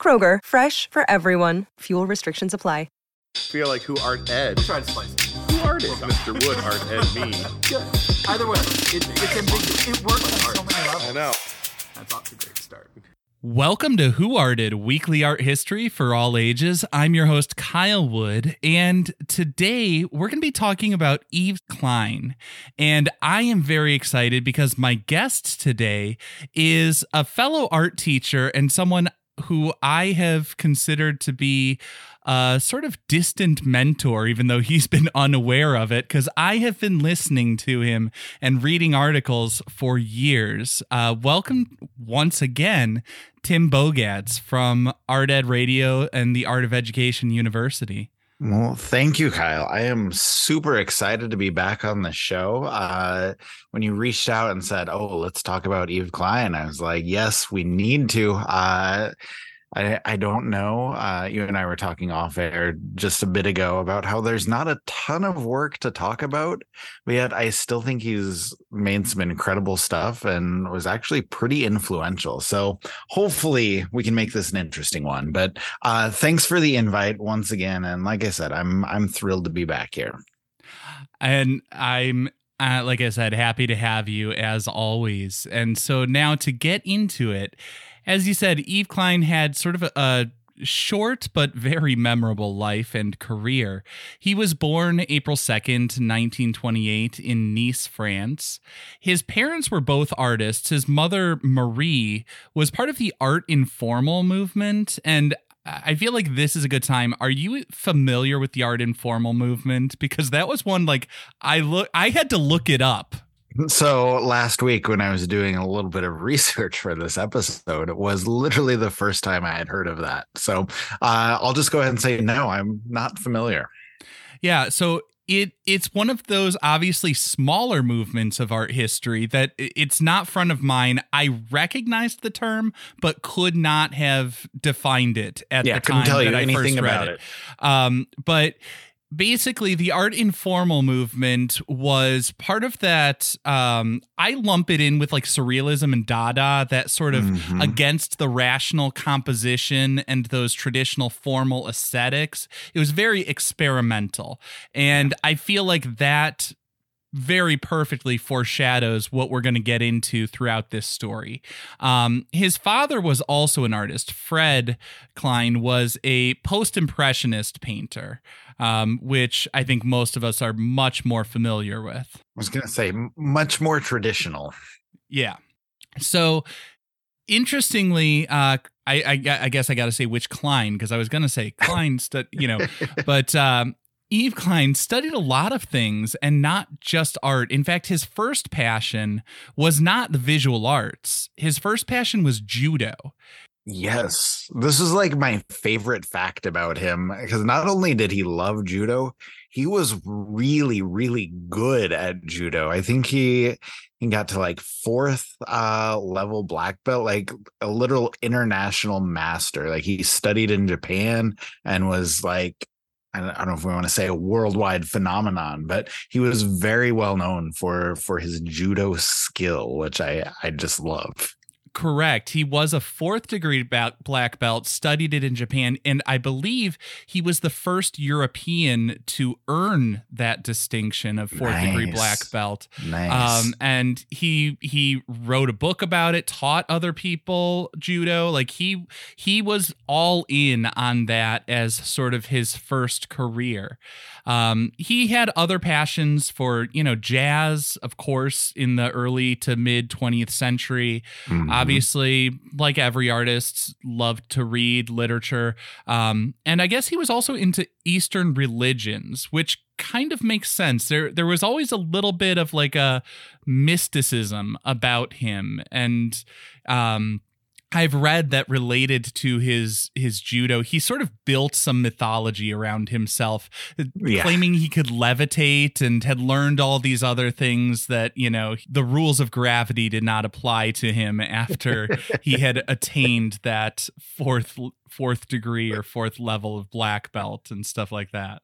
Kroger, fresh for everyone. Fuel restrictions apply. feel like who art Ed? Try to slice it. Who art it? Mr. Wood art Ed me. Yeah. Either way, it, it's ambiguous. It works on so many levels. I know. That's off to a great start. Welcome to Who Arted Weekly Art History for all ages. I'm your host, Kyle Wood, and today we're going to be talking about Yves Klein. And I am very excited because my guest today is a fellow art teacher and someone who I have considered to be a sort of distant mentor, even though he's been unaware of it, because I have been listening to him and reading articles for years. Uh, welcome once again, Tim Bogatz from Art Ed Radio and the Art of Education University. Well, thank you, Kyle. I am super excited to be back on the show. Uh, when you reached out and said, "Oh, let's talk about Yves Klein," I was like, "Yes, we need to." Uh, I I don't know. Uh, you and I were talking off air just a bit ago about how there's not a ton of work to talk about, but yet I still think he's made some incredible stuff and was actually pretty influential. So hopefully we can make this an interesting one. But uh, thanks for the invite once again, and like I said, I'm I'm thrilled to be back here. And I'm uh, like I said, happy to have you as always. And so now to get into it, as you said, Yves Klein had sort of a, a short but very memorable life and career. He was born April 2nd, 1928, in Nice, France. His parents were both artists. His mother, Marie, was part of the art informal movement. And I feel like this is a good time. Are you familiar with the art informal movement? Because that was one like I look I had to look it up so last week when I was doing a little bit of research for this episode, it was literally the first time I had heard of that. So uh, I'll just go ahead and say no, I'm not familiar. Yeah, so it it's one of those obviously smaller movements of art history that it's not front of mind. I recognized the term, but could not have defined it at yeah, the time tell you that I anything first read it. it. Um, but basically the art informal movement was part of that um i lump it in with like surrealism and dada that sort of Mhm. against the rational composition and those traditional formal aesthetics it was very experimental and i feel like that very perfectly foreshadows what we're going to get into throughout this story. Um, his father was also an artist. Fred Klein was a post impressionist painter, um, which I think most of us are much more familiar with. I was going to say much more traditional. Yeah. So interestingly, uh, I, I, I guess I got to say which Klein because I was going to say Klein, stu- you know, but um, Yves Klein studied a lot of things and not just art. In fact, his first passion was not the visual arts. His first passion was judo. Yes. This is like my favorite fact about him because not only did he love judo, he was really, really good at judo. I think he he got to like fourth uh level black belt, like a literal international master. Like he studied in Japan and was like I don't know if we want to say a worldwide phenomenon, but he was very well known for for his judo skill, which I I just love. Correct. He was a fourth degree black belt, studied it in Japan, and I believe he was the first European to earn that distinction of fourth degree black belt. Nice. Um, and he he wrote a book about it, taught other people judo. Like he he was all in on that as sort of his first career. Um, he had other passions for you know jazz, of course, in the early to mid 20th century. Mhm. Obviously, like every artist, loved to read literature. Um, and I guess he was also into Eastern religions, which kind of makes sense. There there was always a little bit of like a mysticism about him. And um I've read that related to his his judo, he sort of built some mythology around himself, Yeah. claiming he could levitate and had learned all these other things that you know the rules of gravity did not apply to him after he had attained that fourth fourth degree or fourth level of black belt and stuff like that.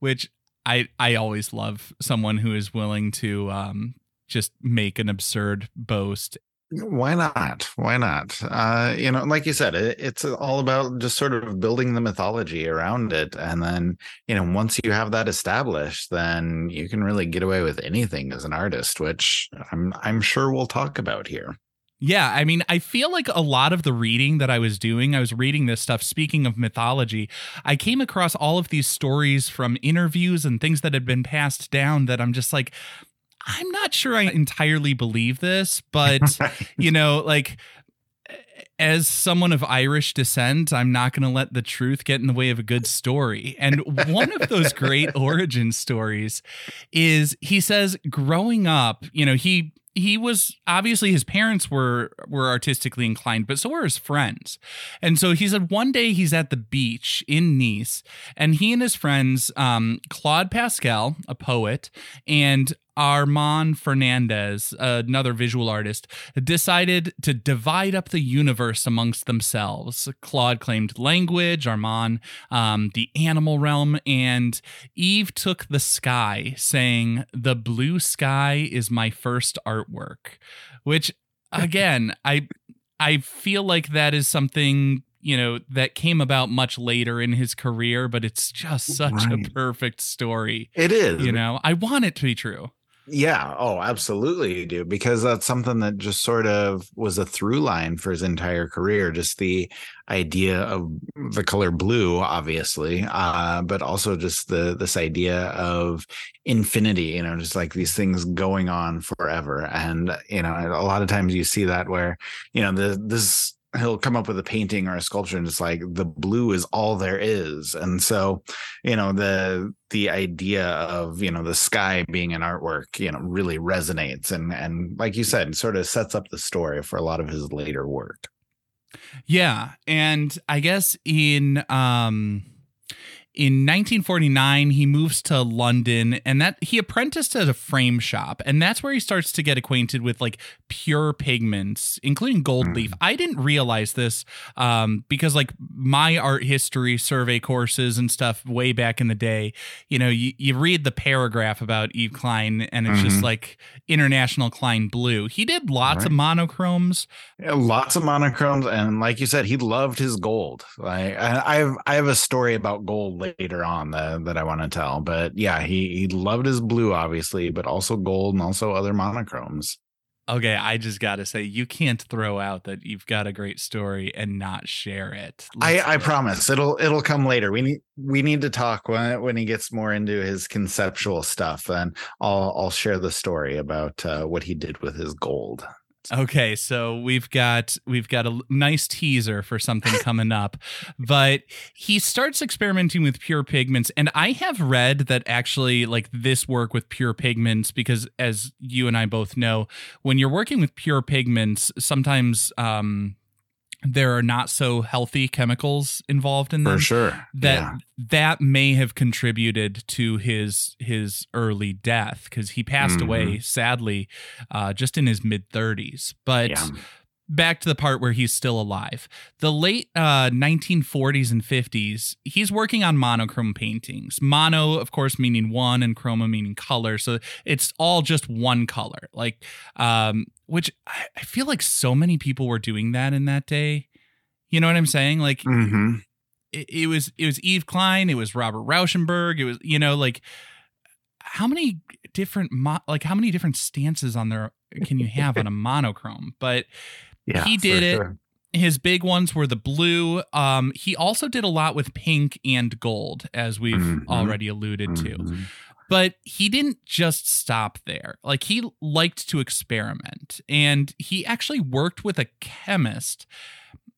Which I I always love someone who is willing to um just make an absurd boast Why not? Why not? Uh, you know, like you said, it, it's all about just sort of building the mythology around it. And then, you know, once you have that established, then you can really get away with anything as an artist, which I'm I'm sure we'll talk about here. Yeah, I mean, I feel like a lot of the reading that I was doing, I was reading this stuff. Speaking of mythology, I came across all of these stories from interviews and things that had been passed down that I'm just like, I'm not sure I entirely believe this, but, you know, like, as someone of Irish descent, I'm not going to let the truth get in the way of a good story. And one of those great origin stories is he says growing up, you know, he he was obviously his parents were were artistically inclined, but so were his friends. And so he said one day he's at the beach in Nice, and he and his friends, um, Claude Pascal, a poet, and Armand Fernandez, another visual artist, decided to divide up the universe amongst themselves. Claude claimed language, Armand um, the animal realm, and Yves took the sky, saying, The blue sky is my first artwork. Work, which, again, I. I feel like that is something you know that came about much later in his career, but it's just such a perfect story. It is. You know, I want it to be true. Yeah. Oh, absolutely, you do because that's something that just sort of was a through line for his entire career. Just the idea of the color blue, obviously, uh, but also just the this idea of infinity. You know, just like these things going on forever, and you know, a lot of times you see that where you know the this he'll come up with a painting or a sculpture and it's like the blue is all there is. And so you know the the idea of you know the sky being an artwork you know really resonates and and like you said sort of sets up the story for a lot of his later work. Yeah, and I guess in um in 1949 he moves to London and that he apprenticed at a frame shop and that's where he starts to get acquainted with like pure pigments including gold leaf. I didn't realize this um because like my art history survey courses and stuff way back in the day, you know, you, you read the paragraph about Yves Klein and it's just Mhm. like international Klein blue. He did lots of monochromes. Yeah, lots of monochromes and like you said he loved his gold like I, I have i have a story about gold later on that, that i want to tell but yeah he he loved his blue obviously but also gold and also other monochromes Okay, I just got to say, you can't throw out that you've got a great story and not share it. I, Let's I go. promise it'll it'll come later. We need we need to talk when when he gets more into his conceptual stuff. Then I'll I'll share the story about uh, what he did with his gold. Okay, so we've got we've got a nice teaser for something coming up, but he starts experimenting with pure pigments, and I have read that actually, like this work with pure pigments, because as you and I both know, when you're working with pure pigments, sometimes um, there are not so healthy chemicals involved in them. For sure. that yeah. that may have contributed to his his early death because he passed Mhm. away sadly uh, just in his mid 30s but Yeah. Back to the part where he's still alive. The late uh, 1940s and 50s, he's working on monochrome paintings. Mono, of course, meaning one, and chroma meaning color. So it's all just one color. Like, um, which I, I feel like so many people were doing that in that day. You know what I'm saying? Like, Mm-hmm. it, it was it was Yves Klein, it was Robert Rauschenberg, it was you know like how many different mo- like how many different stances on there can you have on a monochrome? But Yeah, He did it. sure. his big ones were the blue. Um, he also did a lot with pink and gold, as we've Mhm. already alluded to. Mhm. But he didn't just stop there. Like he liked to experiment, and he actually worked with a chemist,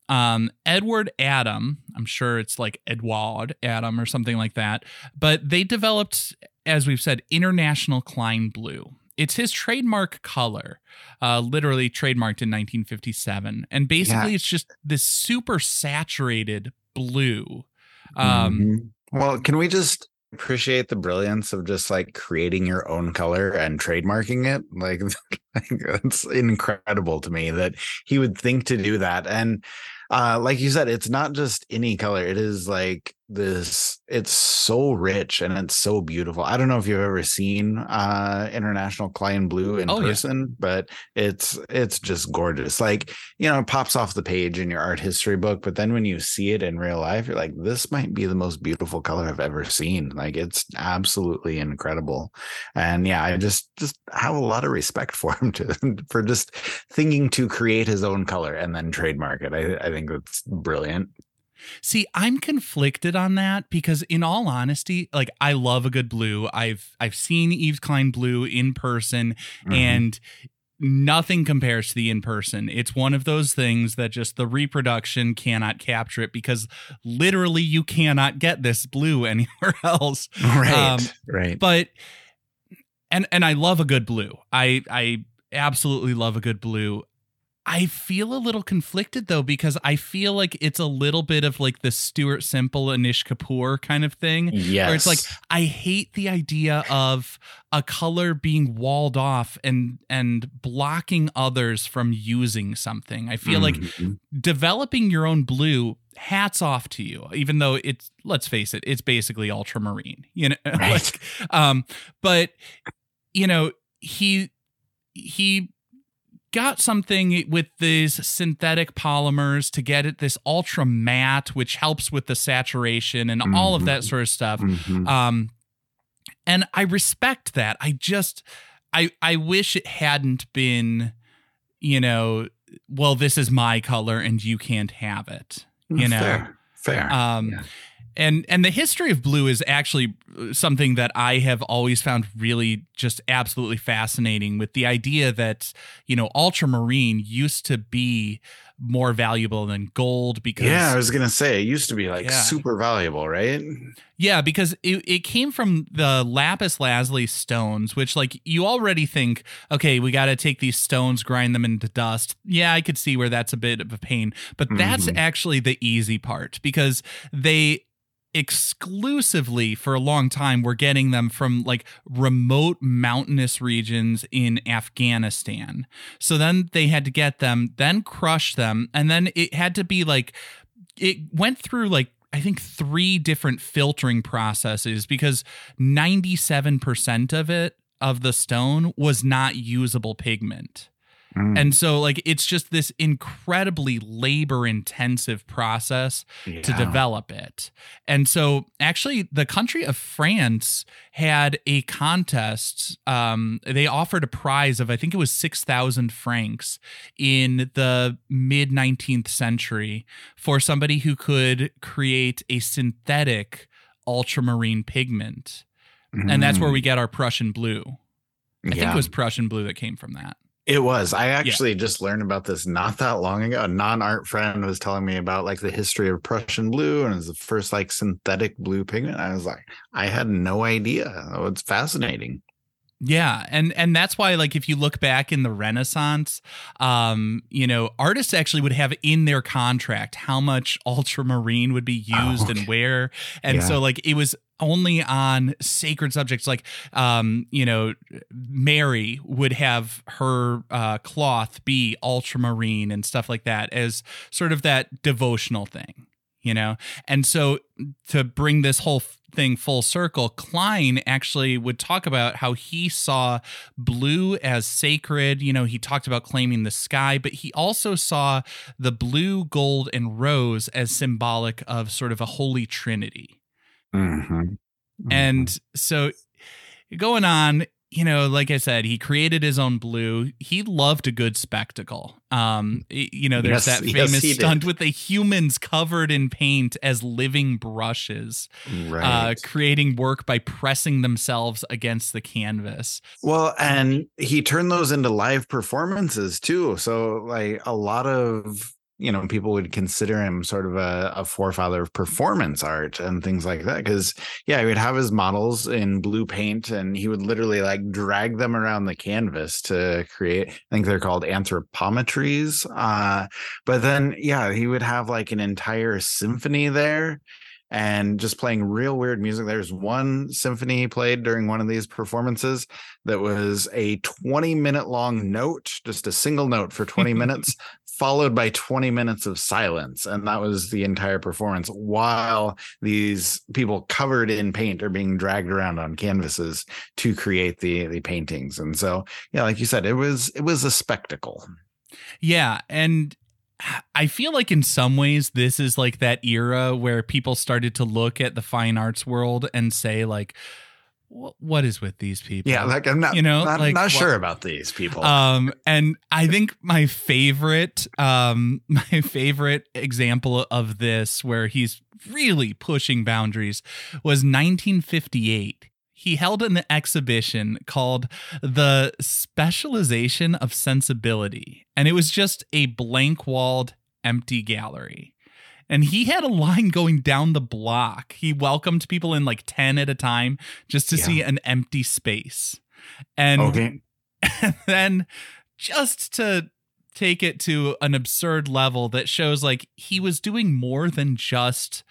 um, Edward Adam. I'm sure it's like Edward Adam or something like that. But they developed, as we've said, International Klein Blue. It's his trademark color, uh, literally trademarked in 1957, and basically Yeah. it's just this super saturated blue. Um, Mhm. Well, can we just appreciate the brilliance of just like creating your own color and trademarking it? Like, it's incredible to me that he would think to do that. And uh, like you said, it's not just any color. It is like this. It's so rich and it's so beautiful. I don't know if you've ever seen uh, International Klein Blue in Oh, yeah. person, but it's it's just gorgeous. Like you know, it pops off the page in your art history book, but then when you see it in real life, you're like, this might be the most beautiful color I've ever seen. Like it's absolutely incredible. And yeah, I just just have a lot of respect for him to for just thinking to create his own color and then trademark it. I, I think that's brilliant. See, I'm conflicted on that because in all honesty, like I love a good blue. I've I've seen Eve's Klein blue in person Mhm. and nothing compares to the in person. It's one of those things that just the reproduction cannot capture it because literally you cannot get this blue anywhere else. right, um, right. But and and I love a good blue. I I absolutely love a good blue. I feel a little conflicted though because I feel like it's a little bit of like the Stuart Semple Anish Kapoor kind of thing. yes, Where it's like I hate the idea of a color being walled off and and blocking others from using something. I feel like Mhm. developing your own blue hats off to you even though it's let's face it it's basically ultramarine you know Right. like um but you know he he got something with these synthetic polymers to get it this ultra matte which helps with the saturation and all of that Mhm. sort of stuff Mhm. um and i respect that i just i i wish it hadn't been you know well this is my color and you can't have it you know fair, fair. um Yeah. And and the history of blue is actually uh, something that i have always found really just absolutely fascinating with the idea that you know ultramarine used to be more valuable than gold because yeah, I was gonna say it used to be like Yeah. super valuable, right? Yeah, because it, it came from the lapis lazuli stones, which like you already think, okay, we got to take these stones, grind them into dust. Yeah, I could see where that's a bit of a pain, but that's Mhm. actually the easy part because they exclusively for a long time we were getting them from like remote mountainous regions in Afghanistan. So then they had to get them, then crush them, and then it had to be like it went through like I think three different filtering processes because 97% of it of the stone was not usable pigment. Mm, And so like it's just this incredibly labor intensive process to develop it. And so actually the country of France had a contest um they offered a prize of I think it was 6000 francs in the mid 19th century for somebody who could create a synthetic ultramarine pigment. And that's where we get our Prussian blue. I think Mm. It was Prussian blue that came from that. It was. I actually just learned about this not that long ago. A non-art friend was telling me about like the history of Prussian blue and it's the first like synthetic blue pigment. I was like, I had no idea. Oh, it's fascinating. Yeah, and and that's why like if you look back in the Renaissance, um, you know, artists actually would have in their contract how much ultramarine would be used Oh, and where. And Yeah. so like it was only on sacred subjects like um, you know, Mary would have her uh cloth be ultramarine and stuff like that as sort of that devotional thing, you know. And so to bring this whole f- thing full circle, Klein actually would talk about how he saw blue as sacred. You know, he talked about claiming the sky, but he also saw the blue, gold, and rose as symbolic of sort of a holy trinity. Mhm. And so going on, you know, like I said, he created his own blue. He loved a good spectacle. Um, you know, there's Yes, that yes, famous did. stunt with the humans covered in paint as living brushes, uh, creating work by pressing themselves against the canvas. Well, and he turned those into live performances too. So, like a lot of you know people would consider him sort of a, a forefather of performance art and things like that. Because yeah, he would have his models in blue paint, and he would literally like drag them around the canvas to create. I think they're called anthropometries. Uh, but then yeah, he would have like an entire symphony there and just playing real weird music. There's one symphony he played during one of these performances that was a 20 minute long note, just a single note for 20 minutes, followed by 20 minutes of silence. And that was the entire performance while these people covered in paint are being dragged around on canvases to create the the paintings. And so, yeah, like you said, it was it was a spectacle. Yeah, and I feel like in some ways this is like that era where people started to look at the fine arts world and say like what is with these people? Yeah, like I'm not You know, not, like, not sure about these people. um and i think my favorite um my favorite example of this where he's really pushing boundaries was 1958 he held an exhibition called the specialization of sensibility and it was just a blank walled empty gallery and he had a line going down the block he welcomed people in like 10 at a time just to Yeah. see an empty space and okay. and then just to take it to an absurd level that shows like he was doing more than just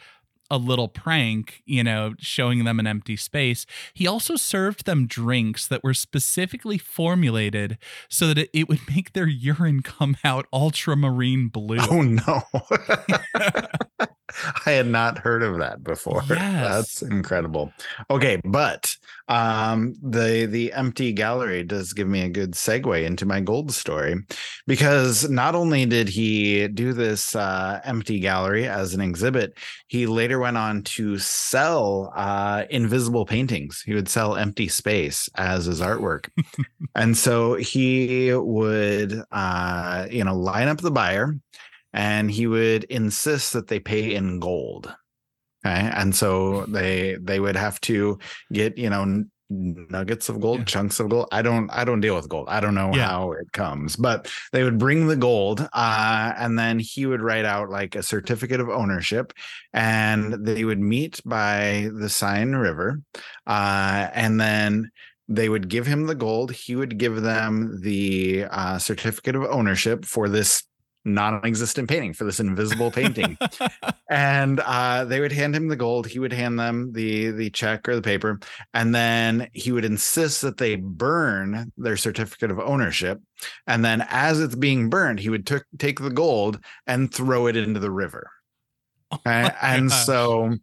a little prank, you know, showing them an empty space. He also served them drinks that were specifically formulated so that it, it would make their urine come out ultramarine blue. Oh no. I had not heard of that before. Yes. That's incredible. Okay, but um the the empty gallery does give me a good segue into my gold story because not only did he do this uh empty gallery as an exhibit, he later went on to sell uh invisible paintings. He would sell empty space as his artwork. and so he would uh you know line up the buyer and he would insist that they pay in gold okay and so they they would have to get you know nuggets of gold Yeah. chunks of gold i don't i don't deal with gold i don't know Yeah. how it comes but they would bring the gold uh and then he would write out like a certificate of ownership and they would meet by the Seine river uh and then they would give him the gold he would give them the uh, certificate of ownership for this non-existent painting for this invisible painting and uh, they would hand him the gold he would hand them the the check or the paper and then he would insist that they burn their certificate of ownership and then as it's being burned he would took take the gold and throw it into the river Okay? and gosh. so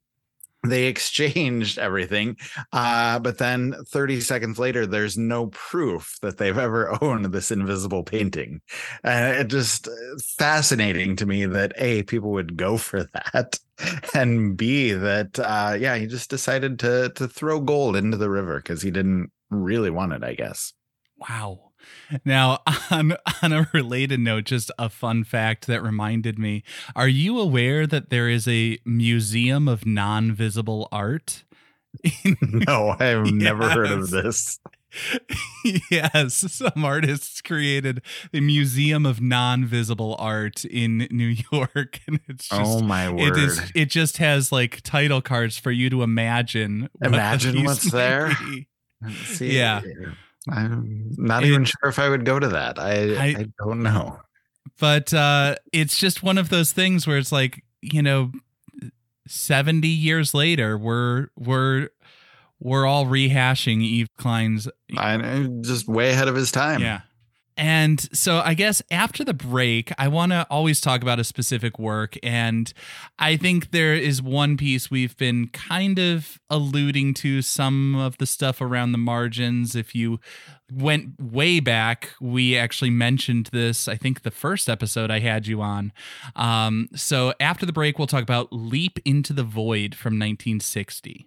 they exchanged everything uh, but then 30 seconds later there's no proof that they've ever owned this invisible painting and it just uh, fascinating to me that a people would go for that and b that uh, yeah he just decided to to throw gold into the river because he didn't really want it i guess Wow. Now, on on a related note, just a fun fact that reminded me: Are you aware that there is a museum of non-visible art? no i've never heard of this yes, some artists created the museum of non-visible art in New York, and it's oh just oh my word it is it just has like title cards for you to imagine. Imagine these what's there. See, Yeah. I'm not It- even sure if I would go to that. I I- I, don't know. but uh it's just one of those things where it's like you know 70 years later we're we're we're all rehashing yves klein's I, just way ahead of his time. yeah and so i guess after the break i want to always talk about a specific work. And i think there is one piece we've been kind of alluding to some of the stuff around the margins. If you went way back we actually mentioned this i think the first episode i had you on. Um, so after the break we'll talk about leap into the void from 1960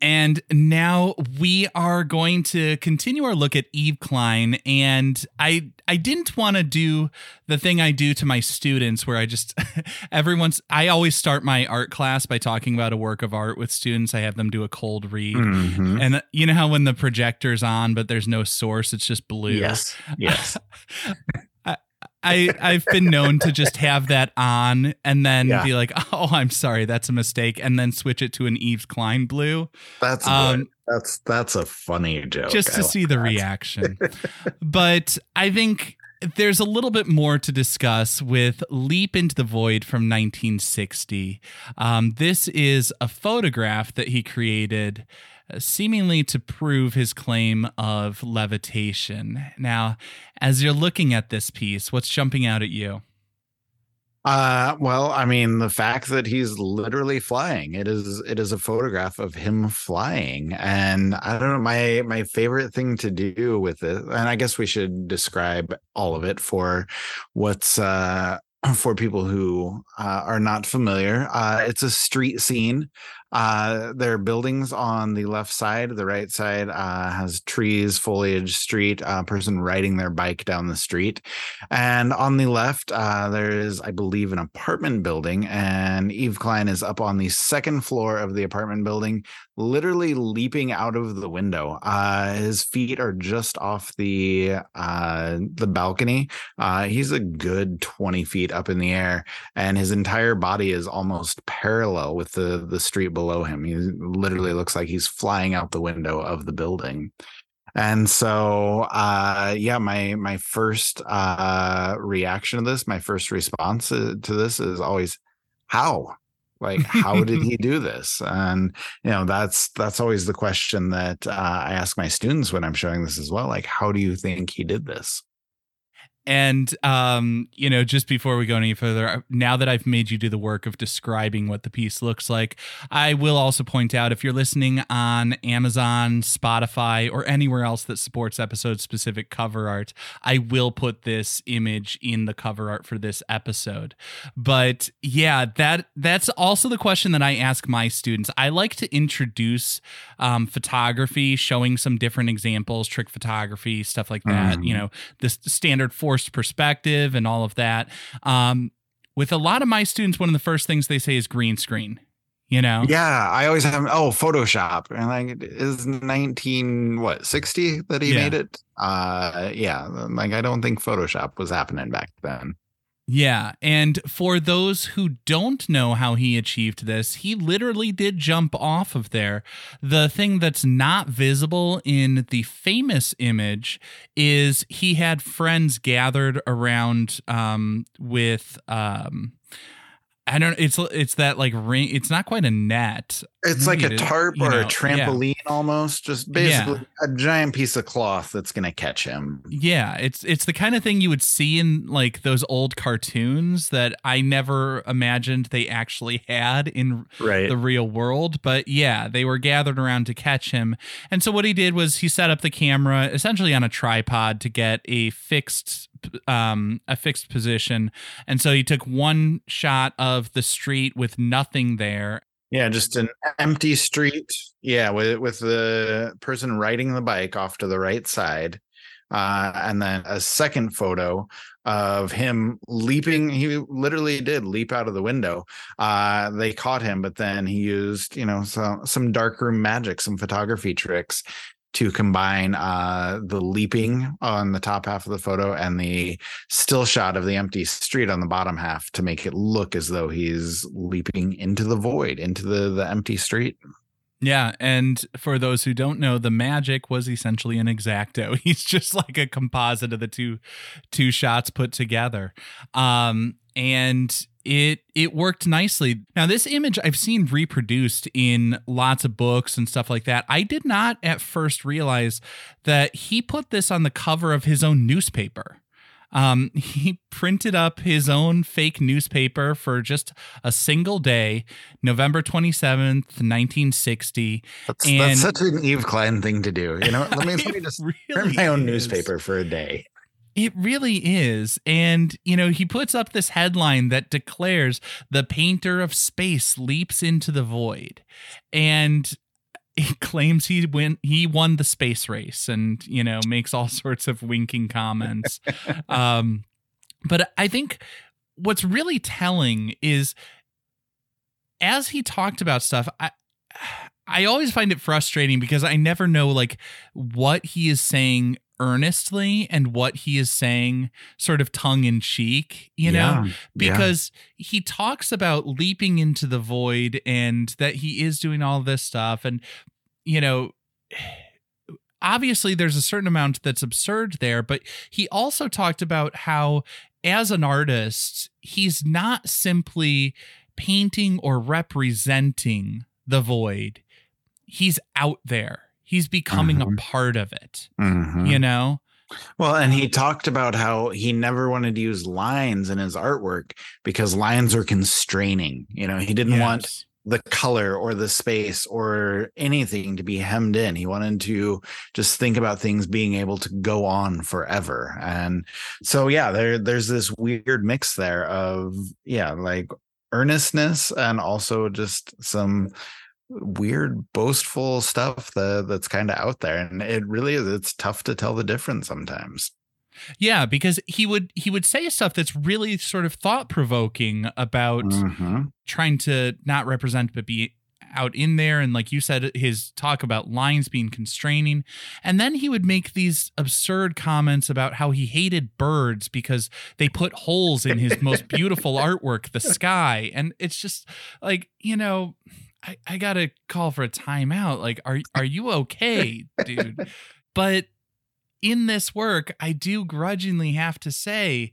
And now we are going to continue our look at Yves Klein. And I I didn't want to do the thing I do to my students where I just everyone's I always start my art class by talking about a work of art with students. I have them do a cold read. Mhm. And you know how when the projector's on but there's no source, it's just blue. Yes. Yes. I I've been known to just have that on and then Yeah. be like, "Oh, I'm sorry, that's a mistake," and then switch it to an Yves Klein blue. That's Um, that's that's a funny joke. just to like see the reaction. but I think there's a little bit more to discuss with Leap into the Void from 1960. Um, this is a photograph that he created. Seemingly to prove his claim of levitation. Now, as you're looking at this piece, what's jumping out at you? Uh well, I mean, the fact that he's literally flying. It is it is a photograph of him flying. And I don't know, my my favorite thing to do with it, and I guess we should describe all of it for what's uh for people who uh, are not familiar. Uh it's a street scene. Uh there are buildings on the left side, the right side uh has trees, foliage, street, uh person riding their bike down the street. And on the left, uh, there is, I believe, an apartment building, and Yves Klein is up on the second floor of the apartment building, literally leaping out of the window. Uh, his feet are just off the uh, the balcony. Uh, he's a good twenty feet up in the air, and his entire body is almost parallel with the the street below him. He literally looks like he's flying out the window of the building. And so uh yeah my my first uh reaction to this my first response to this is always how? Like how did he do this? And you know that's that's always the question that uh, i ask my students when i'm showing this as well like how do you think he did this And um, you know, just before we go any further, now that I've made you do the work of describing what the piece looks like, I will also point out if you're listening on Amazon, Spotify, or anywhere else that supports episode specific cover art, I will put this image in the cover art for this episode. But yeah, that that's also the question that I ask my students. I like to introduce um, photography, showing some different examples, trick photography, stuff like that. Mhm. You know, this standard forced perspective and all of that. Um, with a lot of my students, one of the first things they say is green screen. You know, yeah i always have oh photoshop and like is 19 what 60 that he Yeah. made it uh yeah like i don't think photoshop was happening back then Yeah. And for those who don't know how he achieved this, he literally did jump off of there. The thing that's not visible in the famous image is he had friends gathered around um, with. Um, I don't. It's it's that like ring. It's not quite a net. It's like a it tarp you or know, a yeah. trampoline almost, just basically a giant piece of cloth that's going to catch him. Yeah, it's it's the kind of thing you would see in like those old cartoons that I never imagined they actually had in Right. the real world. But yeah, they were gathered around to catch him. And so what he did was he set up the camera essentially on a tripod to get a fixed um a fixed position. And so he took one shot of the street with nothing there Yeah, just an empty street. Yeah, with with the person riding the bike off to the right side. Uh, and then a second photo of him leaping. He literally did leap out of the window. Uh, they caught him, but then he used, you know, some some darkroom magic, some photography tricks to combine uh, the leaping on the top half of the photo and the still shot of the empty street on the bottom half to make it look as though he's leaping into the void, into the the empty street. Yeah, and for those who don't know, the magic was essentially an exacto. He's just like a composite of the two two shots put together. Um and it it worked nicely. Now this image I've seen reproduced in lots of books and stuff like that. I did not at first realize that he put this on the cover of his own newspaper. Um, he printed up his own fake newspaper for just a single day, November 27th, 1960. That's, And- that's such an Yves Klein thing to do. You know, let me, let me just really print my own is. newspaper for a day. It really is. And, you know, he puts up this headline that declares the painter of space leaps into the void. And he claims he win he won the space race and, you know, makes all sorts of winking comments. um but I think what's really telling is as he talked about stuff, I I always find it frustrating because I never know like what he is saying earnestly and what he is saying sort of tongue in cheek, you know? Yeah, yeah. Because he talks about leaping into the void and that he is doing all this stuff and you know obviously there's a certain amount that's absurd there, but he also talked about how as an artist, he's not simply painting or representing the void. He's out there. He's becoming a Mhm. part of it. Mhm. You know? Well, and he talked about how he never wanted to use lines in his artwork because lines are constraining. You know, he didn't want the color or the space or anything to be hemmed in. He wanted to just think about things being able to go on forever. And so yeah, there there's this weird mix there of yeah, like earnestness and also just some weird boastful stuff that that's kind of out there and it really is it's tough to tell the difference sometimes Yeah, because he would he would say stuff that's really sort of thought provoking about Mhm. trying to not represent but be out in there and like you said his talk about lines being constraining and then he would make these absurd comments about how he hated birds because they put holes in his most beautiful artwork the sky and it's just like you know I, I gotta call for a timeout like are are you okay dude but in this work i do grudgingly have to say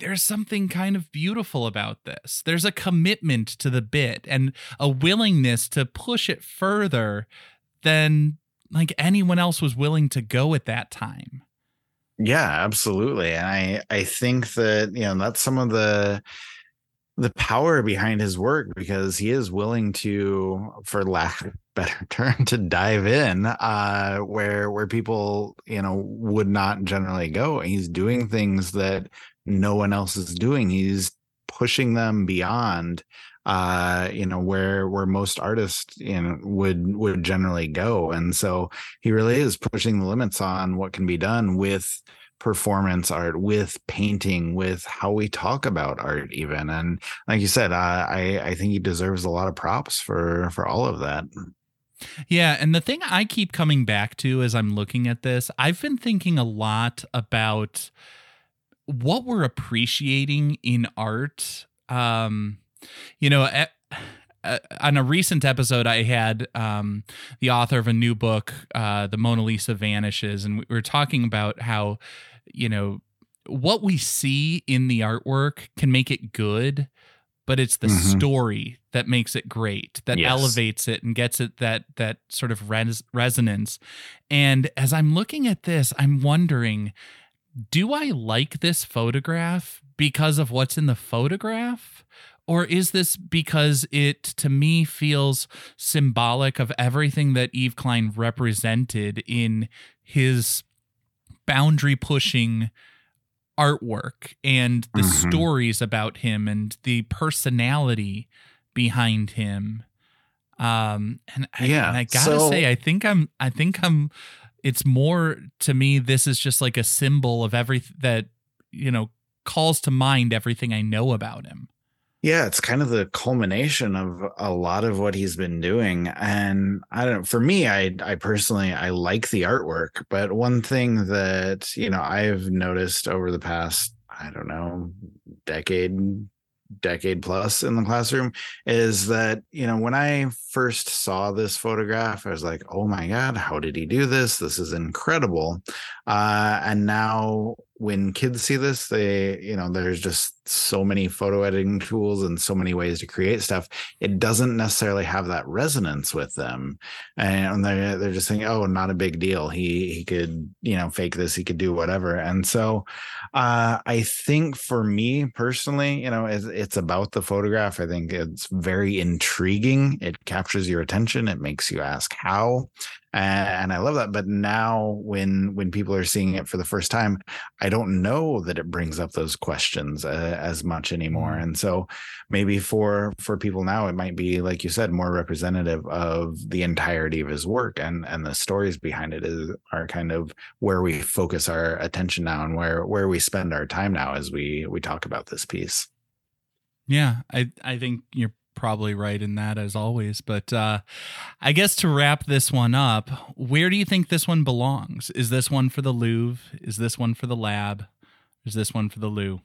there's something kind of beautiful about this. There's a commitment to the bit and a willingness to push it further than like anyone else was willing to go at that time. yeah absolutely and i i think that you know that's some of the the power behind his work because he is willing to for lack of better term to dive in uh where where people you know would not generally go. He's doing things that no one else is doing. He's pushing them beyond uh you know where where most artists you know would would generally go. And so he really is pushing the limits on what can be done with performance art with painting with how we talk about art even and like you said i i think he deserves a lot of props for for all of that Yeah, and the thing I keep coming back to as I'm looking at this, I've been thinking a lot about what we're appreciating in art. Um, you know, at, uh, on a recent episode, I had um, the author of a new book, uh, The Mona Lisa Vanishes, and we were talking about how, you know, what we see in the artwork can make it good, but it's the Mhm. story that makes it great, that Yes. elevates it and gets it that that sort of res- resonance. And as I'm looking at this, I'm wondering, do I like this photograph because of what's in the photograph? Or is this because it to me feels symbolic of everything that Yves Klein represented in his boundary pushing artwork and the Mhm. stories about him and the personality behind him. Um, and I, Yeah, and I gotta so- say, I think I'm, I think I'm. It's more to me. This is just like a symbol of everything that you know calls to mind everything I know about him. Yeah, it's kind of the culmination of a lot of what he's been doing. And I don't for me, I I personally I like the artwork, but one thing that, you know, I've noticed over the past, I don't know, decade decade plus in the classroom is that you know when i first saw this photograph i was like oh my god how did he do this this is incredible uh and now when kids see this they you know there's just so many photo editing tools and so many ways to create stuff. It doesn't necessarily have that resonance with them. And they're, they're just saying, oh not a big deal. He he could you know fake this. He could do whatever. And so uh i think for me personally you know it's, it's about the photograph. I think it's very intriguing. It captures your attention. It makes you ask how and I love that. But now, when when people are seeing it for the first time, I don't know that it brings up those questions uh, as much anymore. And so, maybe for for people now, it might be like you said, more representative of the entirety of his work, and and the stories behind it is are kind of where we focus our attention now, and where where we spend our time now as we we talk about this piece. Yeah, I I think you're probably right in that as always. But uh I guess to wrap this one up, where do you think this one belongs? Is this one for the Louvre? Is this one for the lab? Is this one for the loo?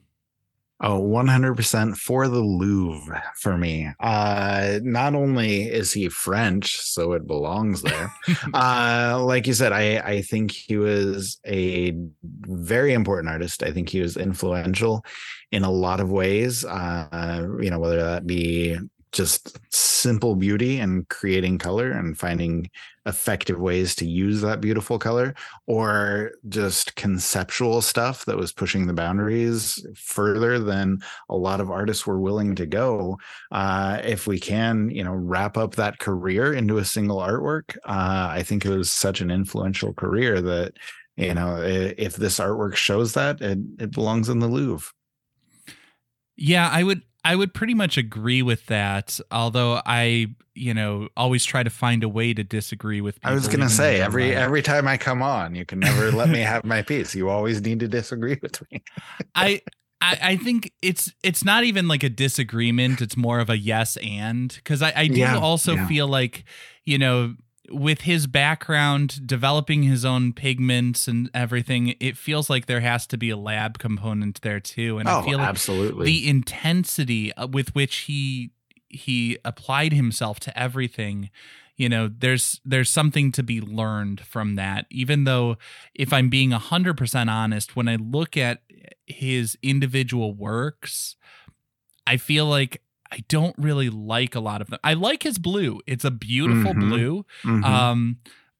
Oh, 100% for the Louvre for me. Uh not only is he French, so it belongs there. uh like you said, I I think he was a very important artist. I think he was influential in a lot of ways. Uh you know, whether that be just simple beauty and creating color and finding effective ways to use that beautiful color or just conceptual stuff that was pushing the boundaries further than a lot of artists were willing to go. Uh, if we can you know wrap up that career into a single artwork uh, i think it was such an influential career that you know if this artwork shows that it, it belongs in the louvre. Yeah, I would I would pretty much agree with that. Although I, you know, always try to find a way to disagree with people. i was gonna say every every time i come on you can never let me have my piece you always need to disagree with me I, I I think it's it's not even like a disagreement. It's more of a yes and because I, I do Yeah, also yeah. feel like you know with his background developing his own pigments and everything, it feels like there has to be a lab component there too. And oh I feel like absolutely the intensity uh, with which he he applied himself to everything you know there's there's something to be learned from that even though if i'm being 100% honest when i look at his individual works i feel like i don't really like a lot of them i like his blue it's a beautiful Mhm. blue Mhm. um,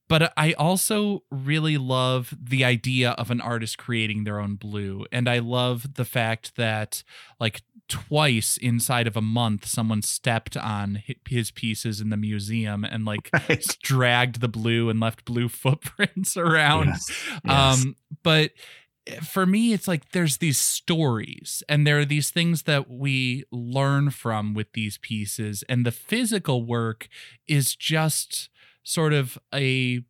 but I also really love the idea of an artist creating their own blue. And I love the fact that, like, twice inside of a month, someone stepped on his pieces in the museum and, like, Right. dragged the blue and left blue footprints around. Yes, yes. Um, but for me, it's like there's these stories, and there are these things that we learn from with these pieces, and the physical work is just sort of a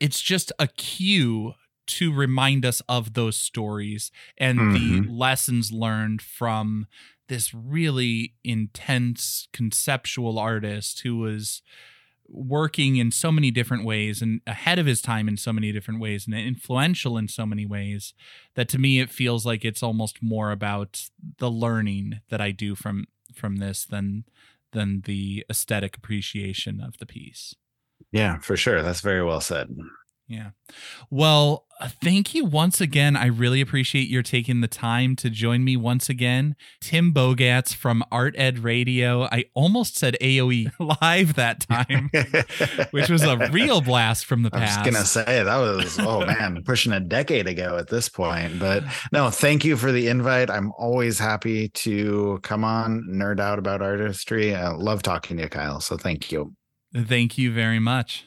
it's just a cue to remind us of those stories and the mm-hmm. lessons learned from this really intense conceptual artist who was working in so many different ways and ahead of his time in so many different ways and influential in so many ways that to me it feels like it's almost more about the learning that I do from from this than than the aesthetic appreciation of the piece. yeah for sure that's very well said Yeah. Well, uh, thank you once again. I really appreciate your taking the time to join me once again. Tim Bogatz from Art Ed Radio. I almost said AOE live that time, which was a real blast from the past. I was past. gonna say that was oh man, pushing a decade ago at this point. But no, thank you for the invite. I'm always happy to come on, nerd out about artistry. I love talking to you, Kyle. So thank you. Thank you very much.